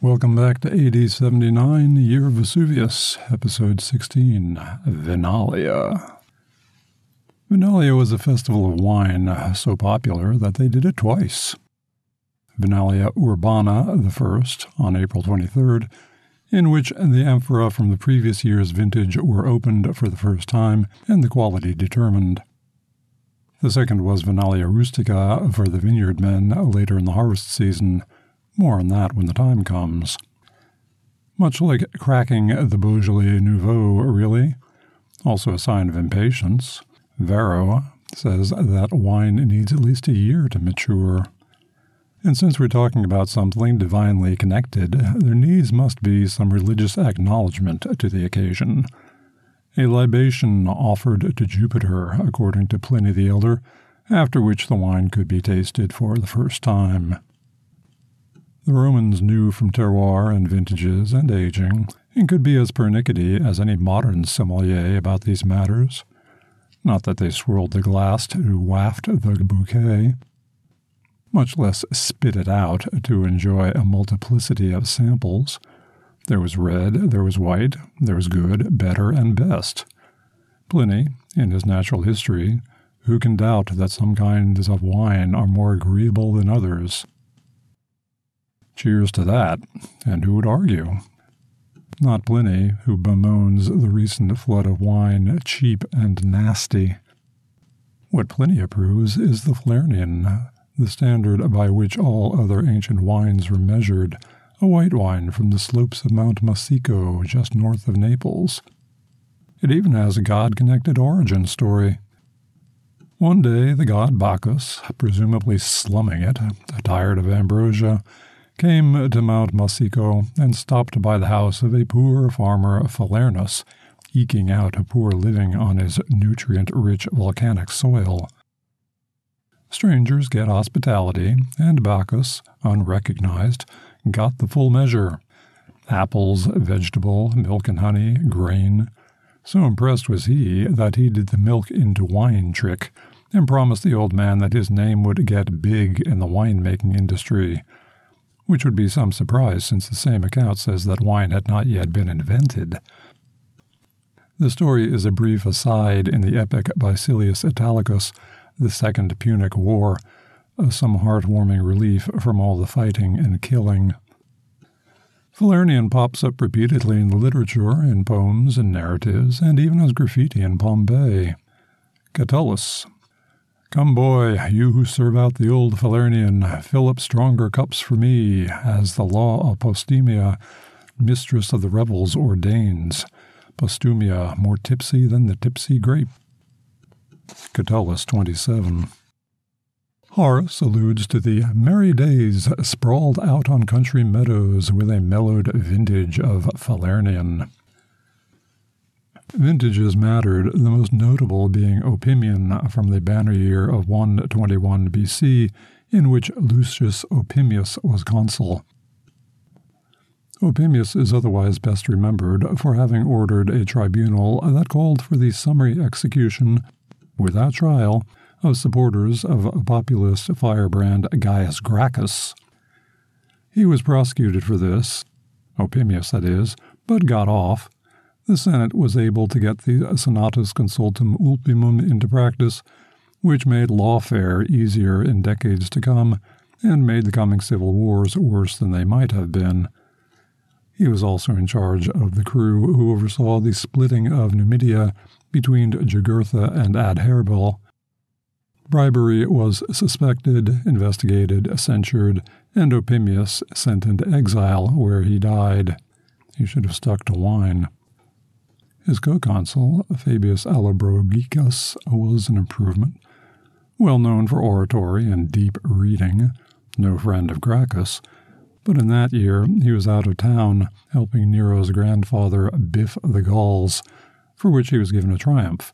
Welcome back to AD 79, Year of Vesuvius, Episode 16, Vinalia. Vinalia was a festival of wine so popular that they did it twice. Vinalia Urbana the first on April 23rd, in which the amphora from the previous year's vintage were opened for the first time and the quality determined. The second was Vinalia Rustica for the vineyard men later in the harvest season. More on that when the time comes. Much like cracking the Beaujolais Nouveau, really. Also a sign of impatience. Varro says that wine needs at least a year to mature. And since we're talking about something divinely connected, there needs must be some religious acknowledgement to the occasion. A libation offered to Jupiter, according to Pliny the Elder, after which the wine could be tasted for the first time. The Romans knew from terroir and vintages and aging, and could be as pernickety as any modern sommelier about these matters. Not that they swirled the glass to waft the bouquet, much less spit it out to enjoy a multiplicity of samples. There was red, there was white, there was good, better, and best. Pliny, in his natural history, who can doubt that some kinds of wine are more agreeable than others? Cheers to that, and who would argue? Not Pliny, who bemoans the recent flood of wine cheap and nasty. What Pliny approves is the Falernian, the standard by which all other ancient wines were measured, a white wine from the slopes of Mount Massico just north of Naples. It even has a god connected origin story. One day, the god Bacchus, presumably slumming it, tired of ambrosia, came to Mount Massico and stopped by the house of a poor farmer Falernus, eking out a poor living on his nutrient rich volcanic soil. Strangers get hospitality, and Bacchus, unrecognized, got the full measure apples, vegetable, milk and honey, grain. So impressed was he that he did the milk into wine trick and promised the old man that his name would get big in the wine-making industry, which would be some surprise since the same account says that wine had not yet been invented. The story is a brief aside in the epic by Silius Italicus, the Second Punic War, uh, some heartwarming relief from all the fighting and killing. Falernian pops up repeatedly in the literature, in poems and narratives, and even as graffiti in Pompeii. Catullus. Come, boy, you who serve out the old Falernian, fill up stronger cups for me, as the law of Postumia, mistress of the revels, ordains. Postumia, more tipsy than the tipsy grape. Catullus 27. Horace alludes to the merry days sprawled out on country meadows with a mellowed vintage of Falernian. Vintages mattered, the most notable being Opimian from the banner year of 121 BC, in which Lucius Opimius was consul. Opimius is otherwise best remembered for having ordered a tribunal that called for the summary execution, without trial, of supporters of populist firebrand Gaius Gracchus. He was prosecuted for this, Opimius that is, but got off. The Senate was able to get the Senatus Consultum Ultimum into practice, which made lawfare easier in decades to come and made the coming civil wars worse than they might have been. He was also in charge of the crew who oversaw the splitting of Numidia between Jugurtha and Adherbal, Bribery was suspected, investigated, censured, and Opimius sent into exile, where he died. He should have stuck to wine. His co-consul, Fabius Allobrogicus, was an improvement. Well known for oratory and deep reading, no friend of Gracchus, but in that year he was out of town helping Nero's grandfather biff the Gauls, for which he was given a triumph,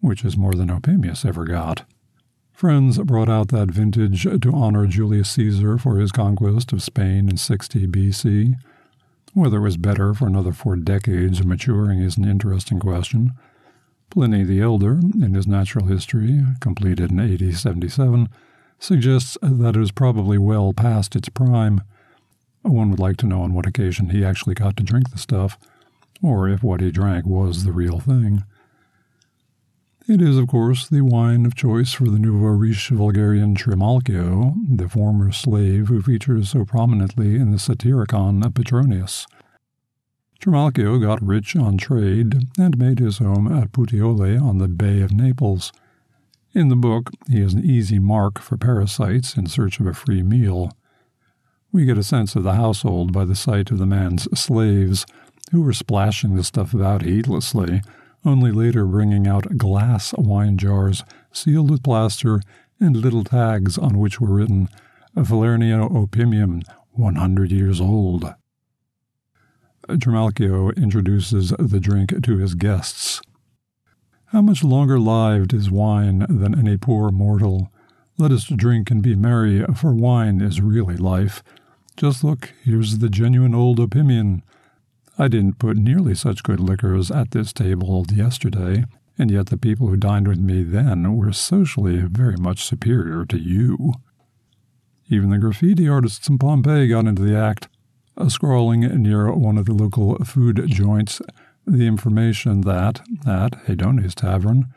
which is more than Opimius ever got. Friends brought out that vintage to honor Julius Caesar for his conquest of Spain in 60 BC. Whether it was better for another four decades of maturing is an interesting question. Pliny the Elder, in his Natural History, completed in AD 77, suggests that it was probably well past its prime. One would like to know on what occasion he actually got to drink the stuff, or if what he drank was the real thing. It is, of course, the wine of choice for the nouveau riche vulgarian Trimalchio, the former slave who features so prominently in the Satyricon of Petronius. Trimalchio got rich on trade and made his home at Puteoli on the Bay of Naples. In the book, he is an easy mark for parasites in search of a free meal. We get a sense of the household by the sight of the man's slaves, who were splashing the stuff about heedlessly only later bringing out glass wine jars sealed with plaster and little tags on which were written Falernian Opimium, 100 years old. Trimalchio introduces the drink to his guests. How much longer lived is wine than any poor mortal? Let us drink and be merry, for wine is really life. Just look, here's the genuine old Opimian. I didn't put nearly such good liquors at this table yesterday, and yet the people who dined with me then were socially very much superior to you. Even the graffiti artists in Pompeii got into the act, scrawling near one of the local food joints the information that, at Hedone's Tavern,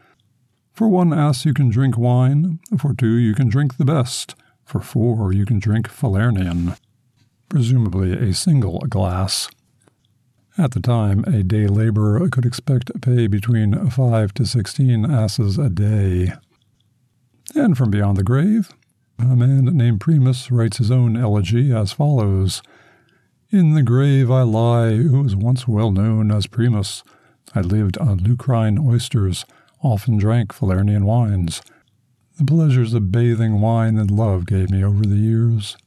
for one ass you can drink wine, for two you can drink the best, for four you can drink Falernian, presumably a single glass. At the time, a day laborer could expect pay between five to sixteen asses a day. And from beyond the grave, a man named Primus writes his own elegy as follows In the grave I lie, who was once well known as Primus. I lived on Lucrine oysters, often drank Falernian wines. The pleasures of bathing, wine, and love gave me over the years.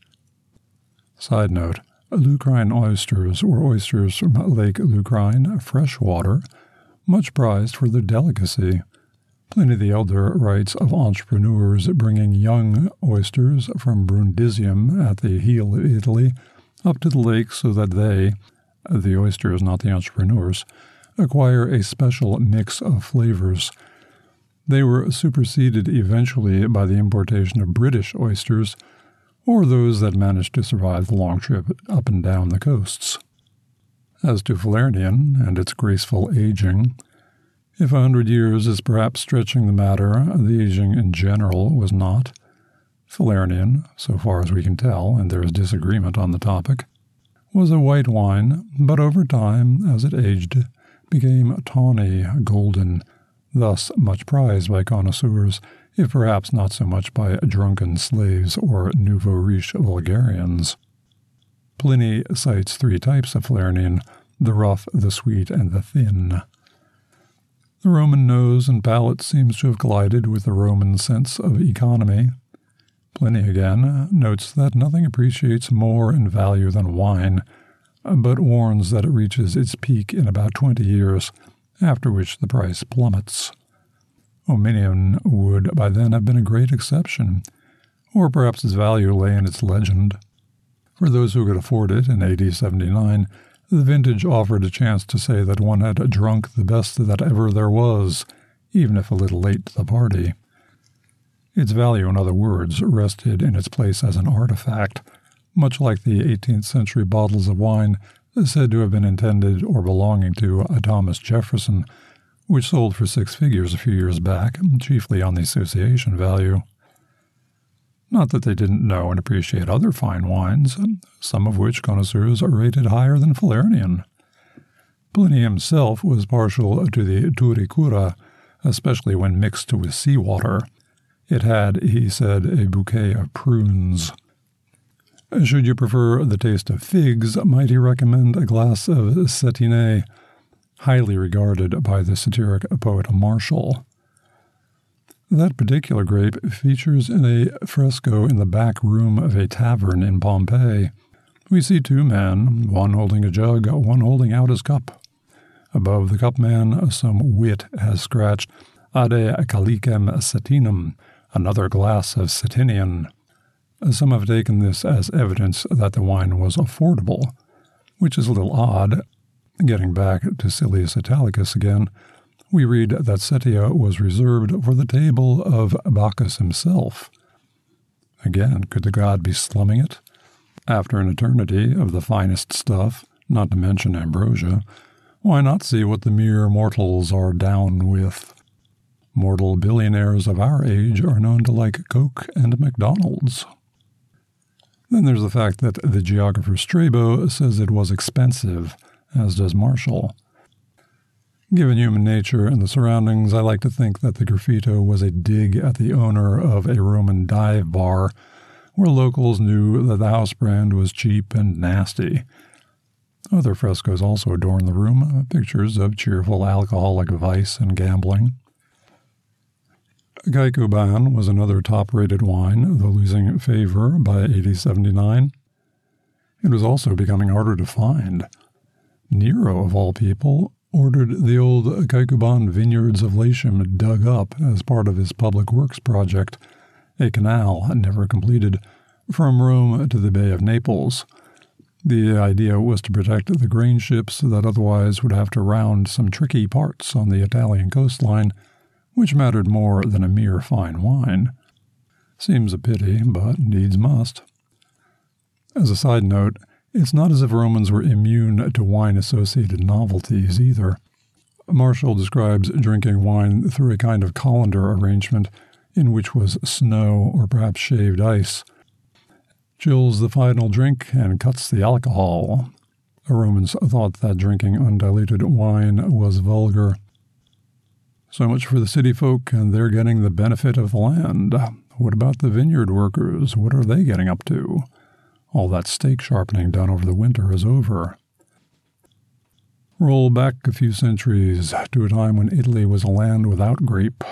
Side note Lucrine oysters were oysters from Lake Lucrine, freshwater, much prized for their delicacy. Pliny the Elder writes of entrepreneurs bringing young oysters from Brundisium at the heel of Italy up to the lake so that they, the oysters, not the entrepreneurs, acquire a special mix of flavors. They were superseded eventually by the importation of British oysters or those that managed to survive the long trip up and down the coasts. As to Falernian and its graceful aging, if a hundred years is perhaps stretching the matter, the aging in general was not. Falernian, so far as we can tell, and there is disagreement on the topic, was a white wine, but over time, as it aged, became tawny, golden, thus much prized by connoisseurs if perhaps not so much by drunken slaves or nouveau riche vulgarians. Pliny cites three types of Falernian the rough, the sweet, and the thin. The Roman nose and palate seems to have collided with the Roman sense of economy. Pliny again notes that nothing appreciates more in value than wine, but warns that it reaches its peak in about twenty years, after which the price plummets. Opimian would by then have been a great exception, or perhaps its value lay in its legend. For those who could afford it in AD 79, the vintage offered a chance to say that one had drunk the best that ever there was, even if a little late to the party. Its value, in other words, rested in its place as an artifact, much like the 18th century bottles of wine said to have been intended or belonging to Thomas Jefferson which sold for six figures a few years back, chiefly on the association value. Not that they didn't know and appreciate other fine wines, some of which connoisseurs rated higher than Falernian. Pliny himself was partial to the turicura, especially when mixed with seawater. It had, he said, a bouquet of prunes. Should you prefer the taste of figs, might he recommend a glass of Setine, highly regarded by the satiric poet Martial. That particular grape features in a fresco in the back room of a tavern in Pompeii. We see two men, one holding a jug, one holding out his cup. Above the cup man, some wit has scratched Ade calicem Setinum, another glass of Setinian. Some have taken this as evidence that the wine was affordable, which is a little odd, Getting back to Silius Italicus again, we read that Setia was reserved for the table of Bacchus himself. Again, could the god be slumming it? After an eternity of the finest stuff, not to mention ambrosia, why not see what the mere mortals are down with? Mortal billionaires of our age are known to like Coke and McDonald's. Then there's the fact that the geographer Strabo says it was expensive, as does Martial. Given human nature and the surroundings, I like to think that the graffito was a dig at the owner of a Roman dive bar, where locals knew that the house brand was cheap and nasty. Other frescoes also adorn the room, pictures of cheerful alcoholic vice and gambling. Caecuban was another top rated wine, though losing favor by 8079. It was also becoming harder to find. Nero, of all people, ordered the old Caecuban vineyards of Latium dug up as part of his public works project, a canal never completed, from Rome to the Bay of Naples. The idea was to protect the grain ships that otherwise would have to round some tricky parts on the Italian coastline which mattered more than a mere fine wine. Seems a pity, but needs must. As a side note, it's not as if Romans were immune to wine associated novelties either. Martial describes drinking wine through a kind of colander arrangement in which was snow or perhaps shaved ice. Chills the final drink and cuts the alcohol. The Romans thought that drinking undiluted wine was vulgar. So much for the city folk, and they're getting the benefit of the land. What about the vineyard workers? What are they getting up to? All that stake sharpening done over the winter is over. Roll back a few centuries to a time when Italy was a land without grape.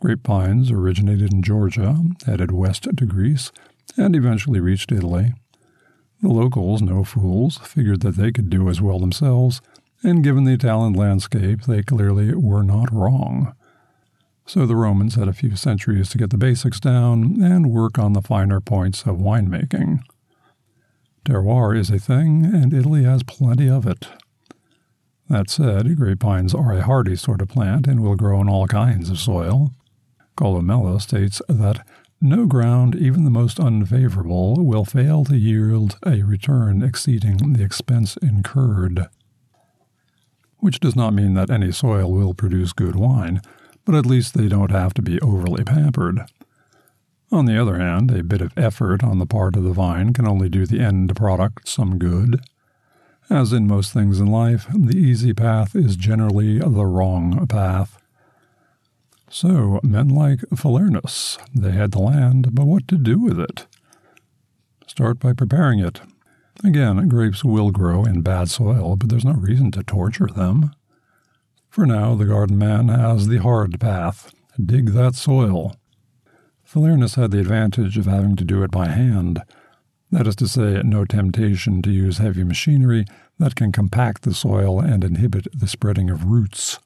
Grapevines originated in Georgia, headed west to Greece, and eventually reached Italy. The locals, no fools, figured that they could do as well themselves and given the Italian landscape, they clearly were not wrong. So the Romans had a few centuries to get the basics down and work on the finer points of winemaking. Terroir is a thing, and Italy has plenty of it. That said, grapevines are a hardy sort of plant and will grow in all kinds of soil. Columella states that no ground, even the most unfavorable, will fail to yield a return exceeding the expense incurred which does not mean that any soil will produce good wine, but at least they don't have to be overly pampered. On the other hand, a bit of effort on the part of the vine can only do the end product some good. As in most things in life, the easy path is generally the wrong path. So, men like Falernus, they had the land, but what to do with it? Start by preparing it, Again, grapes will grow in bad soil, but there's no reason to torture them. For now, the garden man has the hard path dig that soil. Falernus had the advantage of having to do it by hand. That is to say, no temptation to use heavy machinery that can compact the soil and inhibit the spreading of roots.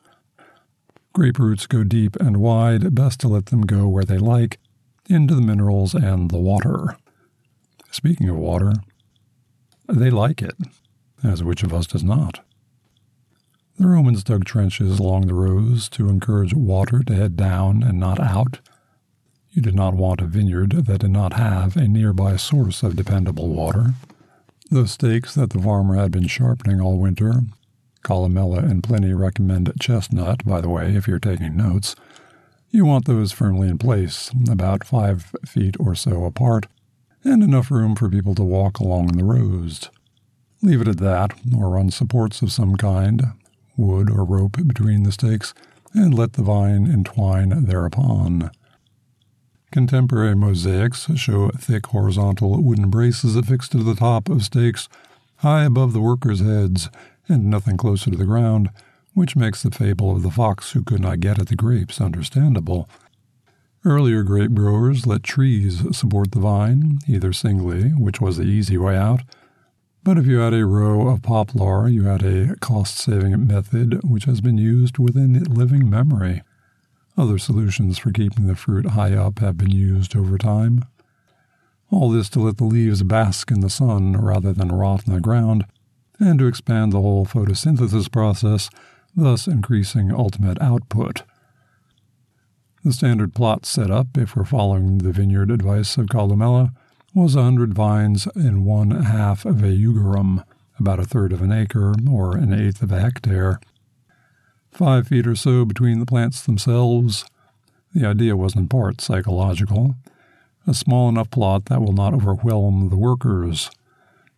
Grape roots go deep and wide, best to let them go where they like, into the minerals and the water. Speaking of water, they like it, as which of us does not? The Romans dug trenches along the roads to encourage water to head down and not out. You did not want a vineyard that did not have a nearby source of dependable water. Those stakes that the farmer had been sharpening all winter, Columella and Pliny recommend chestnut, by the way, if you're taking notes. You want those firmly in place, about five feet or so apart, and enough room for people to walk along the rows. Leave it at that, or run supports of some kind, wood or rope between the stakes, and let the vine entwine thereupon. Contemporary mosaics show thick horizontal wooden braces affixed to the top of stakes, high above the workers' heads, and nothing closer to the ground, which makes the fable of the fox who could not get at the grapes understandable. Earlier grape growers let trees support the vine, either singly, which was the easy way out, but if you had a row of poplar, you had a cost saving method which has been used within living memory. Other solutions for keeping the fruit high up have been used over time. All this to let the leaves bask in the sun rather than rot in the ground, and to expand the whole photosynthesis process, thus increasing ultimate output. The standard plot setup, if we're following the vineyard advice of Columella, was a hundred vines in one half of a jugerum, about a third of an acre or an eighth of a hectare. Five feet or so between the plants themselves. The idea was in part psychological. A small enough plot that will not overwhelm the workers.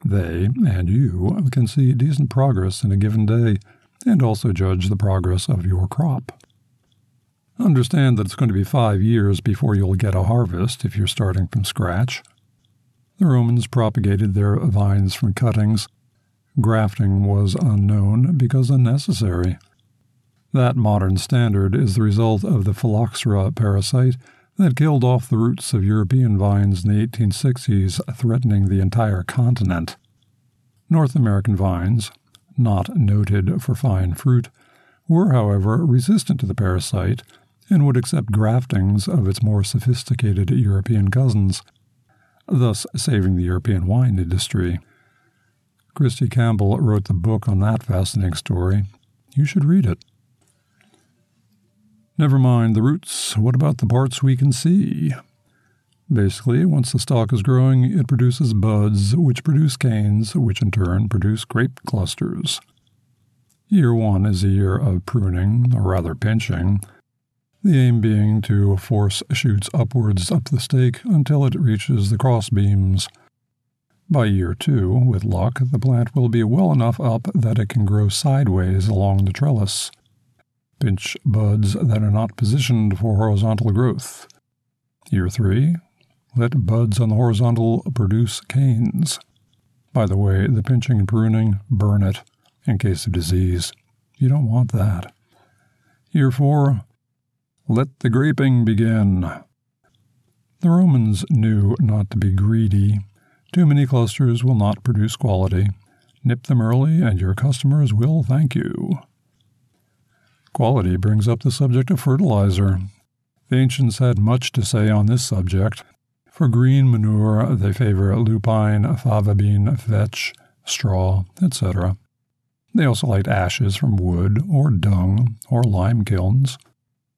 They, and you, can see decent progress in a given day and also judge the progress of your crop. Understand that it's going to be five years before you'll get a harvest if you're starting from scratch. The Romans propagated their vines from cuttings. Grafting was unknown because unnecessary. That modern standard is the result of the phylloxera parasite that killed off the roots of European vines in the 1860s, threatening the entire continent. North American vines, not noted for fine fruit, were, however, resistant to the parasite and would accept graftings of its more sophisticated European cousins, thus saving the European wine industry. Christy Campbell wrote the book on that fascinating story. You should read it. Never mind the roots, what about the parts we can see? Basically, once the stalk is growing, it produces buds, which produce canes, which in turn produce grape clusters. Year one is a year of pruning, or rather pinching, the aim being to force shoots upwards up the stake until it reaches the cross beams. By year two, with luck, the plant will be well enough up that it can grow sideways along the trellis. Pinch buds that are not positioned for horizontal growth. Year three, let buds on the horizontal produce canes. By the way, the pinching and pruning, burn it in case of disease. You don't want that. Year four, let the graping begin. The Romans knew not to be greedy. Too many clusters will not produce quality. Nip them early, and your customers will thank you. Quality brings up the subject of fertilizer. The ancients had much to say on this subject. For green manure, they favor lupine, fava bean, vetch, straw, etc. They also liked ashes from wood or dung or lime kilns.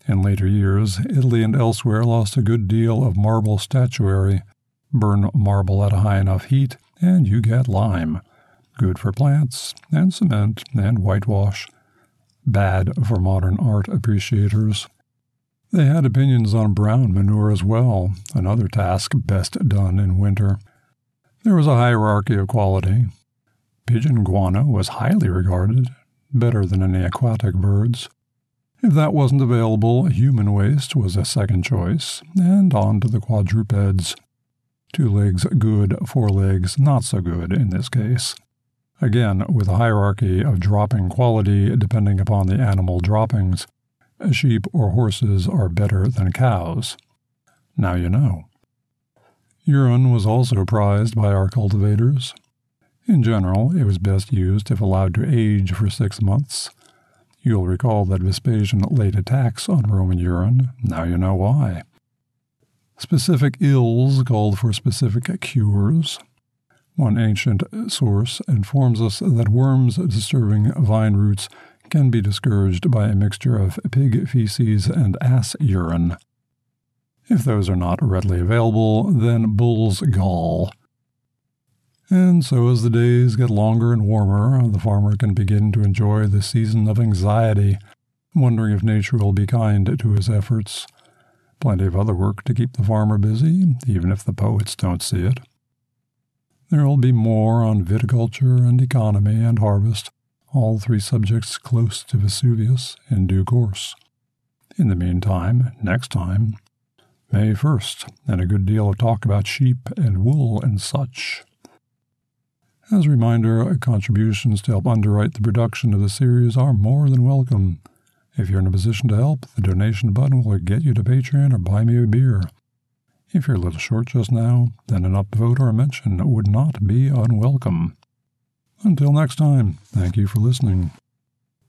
In later years, Italy and elsewhere lost a good deal of marble statuary. Burn marble at a high enough heat, and you get lime. Good for plants, and cement, and whitewash. Bad for modern art appreciators. They had opinions on brown manure as well, another task best done in winter. There was a hierarchy of quality. Pigeon guano was highly regarded, better than any aquatic birds. If that wasn't available, human waste was a second choice, and on to the quadrupeds. Two legs good, four legs not so good in this case. Again, with a hierarchy of dropping quality depending upon the animal droppings, sheep or horses are better than cows. Now you know. Urine was also prized by our cultivators. In general, it was best used if allowed to age for six months. You'll recall that Vespasian laid a tax on Roman urine. Now you know why. Specific ills called for specific cures. One ancient source informs us that worms disturbing vine roots can be discouraged by a mixture of pig feces and ass urine. If those are not readily available, then bull's gall. And so, as the days get longer and warmer, the farmer can begin to enjoy the season of anxiety, wondering if nature will be kind to his efforts. Plenty of other work to keep the farmer busy, even if the poets don't see it. There will be more on viticulture and economy and harvest, all three subjects close to Vesuvius in due course. In the meantime, next time, May 1st, and a good deal of talk about sheep and wool and such. As a reminder, contributions to help underwrite the production of the series are more than welcome. If you're in a position to help, the donation button will get you to Patreon or buy me a beer. If you're a little short just now, then an upvote or a mention would not be unwelcome. Until next time, thank you for listening.